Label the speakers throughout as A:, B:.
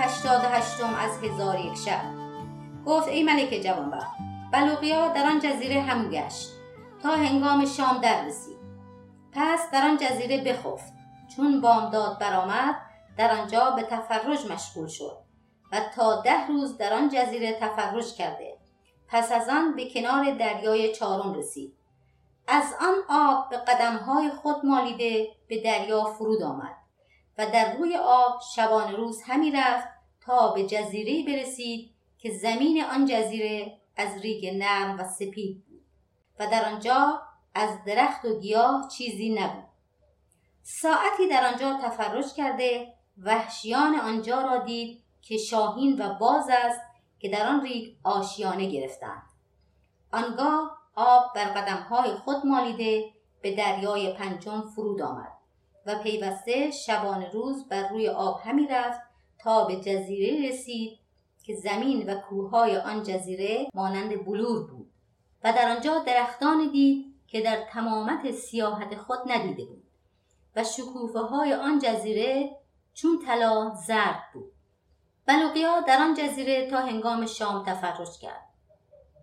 A: هشتاد و هشتم از هزار یک شب. گفت ای ملک جوانبخت بلوقیا در آن جزیره همو گشت. تا هنگام شام در رسید. پس در آن جزیره بخفت. چون بامداد برآمد در آنجا به تفرج مشغول شد و تا ده روز در آن جزیره تفرج کرده. پس از آن به کنار دریای چارم رسید. از آن آب به قدمهای خود مالیده به دریا فرود آمد. و در روی آب شبان روز همی رفت تا به جزیره برسید که زمین آن جزیره از ریگ نرم و سپید بود و در آنجا از درخت و گیاه چیزی نبود. ساعتی در آنجا تفرج کرده وحشیان آنجا را دید که شاهین و باز است که در آن ریگ آشیانه گرفتند. آنگاه آب بر قدمهای خود مالیده به دریای پنجم فرود آمد. و پیوسته شبان روز بر روی آب همی رفت تا به جزیره رسید که زمین و کوههای آن جزیره مانند بلور بود و در آنجا درختان دید که در تمامت سیاحت خود ندیده بود و شکوفه های آن جزیره چون طلا زرد بود. بلوقیا در آن جزیره تا هنگام شام تفرج کرد.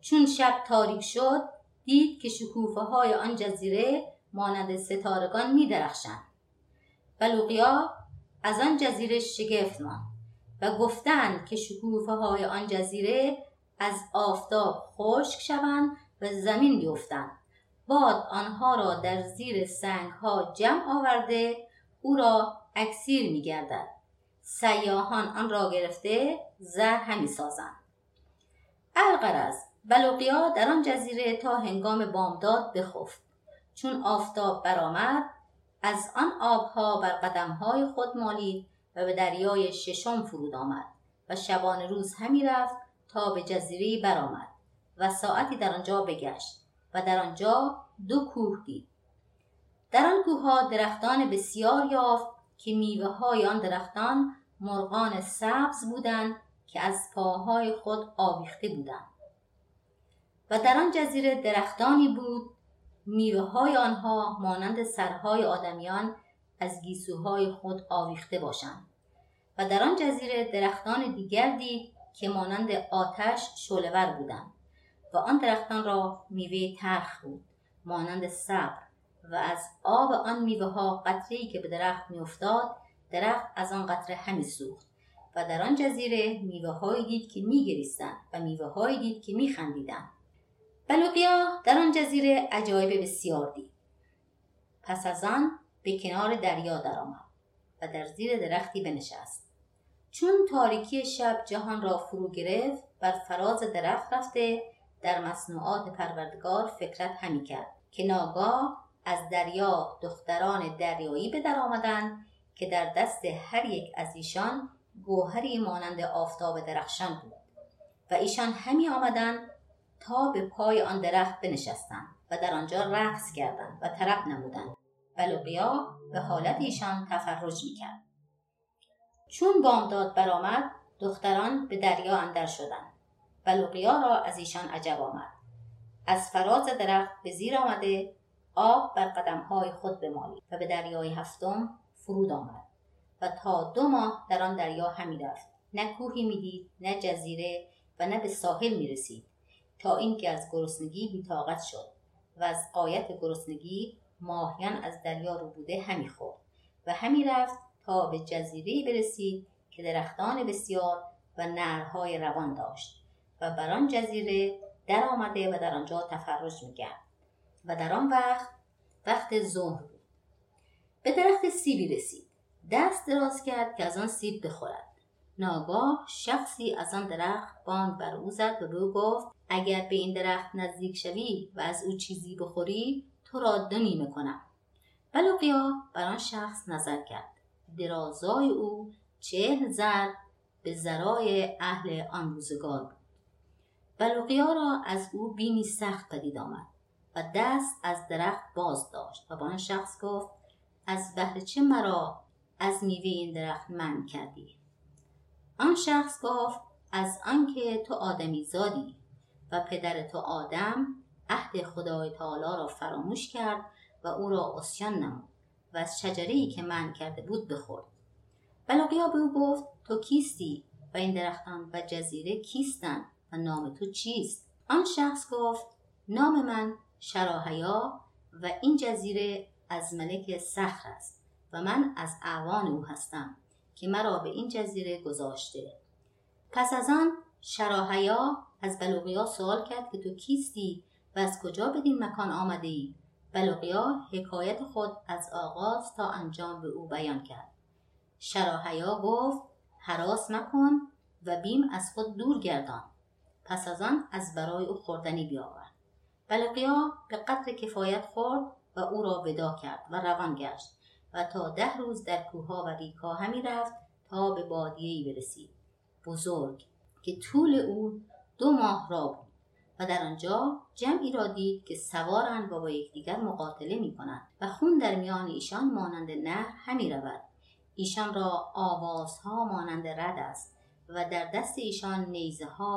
A: چون شب تاریک شد دید که شکوفه های آن جزیره مانند ستارگان می درخشند بلوقیا از آن جزیره شگفت ماند و گفتند که شکوفه های آن جزیره از آفتاب خشک شوند و زمین بیفتند باد آنها را در زیر سنگ ها جمع آورده او را اکسیر می گردد. سیاهان آن را گرفته زر همی سازند. القرز بلوقیا در آن جزیره تا هنگام بامداد بخفت. چون آفتاب برآمد از آن آبها بر قدمهای خود مالید و به دریای ششم فرود آمد و شبان روز همی رفت تا به جزیره برآمد و ساعتی در آنجا بگشت و در آنجا دو کوه دید. در آن کوه درختان بسیار یافت که میوه های آن درختان مرغان سبز بودند که از پاهای خود آویخته بودند. و در آن جزیره درختانی بود میوه های آنها مانند سرهای آدمیان از گیسوهای خود آویخته باشند و در آن جزیره درختان دیگر که مانند آتش شولور بودند و آن درختان را میوه ترخ بود مانند صبر و از آب آن میوه ها قطره که به درخت میافتاد درخت از آن قطره همی سوخت و در آن جزیره میوه دید که میگریستند و میوه دید که میخندیدند. بلوقیا در آن جزیره عجایب بسیار دید. پس از آن به کنار دریا درآمد و در زیر درختی بنشست. چون تاریکی شب جهان را فرو گرفت بر فراز درخت رفته در مصنوعات پروردگار فکرت همی کرد که ناگاه از دریا دختران دریایی به در آمدند که در دست هر یک از ایشان گوهری مانند آفتاب درخشان بود و ایشان همی آمدند تا به پای آن درخت بنشستند و در آنجا رقص کردند و طرب نمودند و لقیا به حالت ایشان تفرج می‌کرد. چون بامداد برآمد دختران به دریا اندر شدند و را از ایشان عجب آمد. از فراز درخت به زیر آمده آب بر قدمهای خود بمالید و به دریای هفتم فرود آمد و تا دو ماه در آن دریا همی رفت. نه کوهی می‌دید نه جزیره و نه به ساحل می رسید تا اینکه از گرسنگی بیتاقت شد و از قایت گرسنگی ماهیان از دریا رو بوده همی خورد و همی رفت تا به جزیره برسید که درختان بسیار و نرهای روان داشت و بر آن جزیره در آمده و در آنجا تفرج می‌کرد و در آن وقت وقت ظهر بود. به درخت سیبی رسید. دست دراز کرد که از آن سیب بخورد. ناگاه شخصی از آن درخت بانگ بر او زد و به او گفت اگر به این درخت نزدیک شوی و از او چیزی بخوری تو را دو نیمه کنم. بلوقیا بر آن شخص نظر کرد. درازای او چهل زر به زرای اهل آن روزگار بود. بلوقیا را از او بینی سخت پدید آمد و دست از درخت باز داشت و با آن شخص گفت از بهر چه مرا از میوه این درخت من کردی؟ آن شخص گفت از آنکه تو آدمی زادی و پدر تو آدم عهد خدای تعالی را فراموش کرد و او را اسیان نمود و از شجری که من کرده بود بخورد. بلاقیا به او گفت تو کیستی و این درختان و جزیره کیستند و نام تو چیست؟ آن شخص گفت نام من شراحیا و این جزیره از ملک سخر است و من از اعوان او هستم. که مرا به این جزیره گذاشته. پس از آن شراحیا از بلوغیا سوال کرد که تو کیستی و از کجا بدین مکان آمده ای؟ بلوغیا حکایت خود از آغاز تا انجام به او بیان کرد. شراحیا گفت حراس مکن و بیم از خود دور گردان. پس از آن از برای او خوردنی بیاورد بلقیا به قدر کفایت خورد و او را ودا کرد و روان گشت. تا ده روز در کوها و ریکا همی رفت تا به بادیهی برسید بزرگ که طول او دو ماه را بود و در آنجا جمعی را دید که سوارند و با یکدیگر مقاتله می کنند و خون در میان ایشان مانند نهر همی رود. ایشان را آوازها مانند رد است و در دست ایشان نیزه ها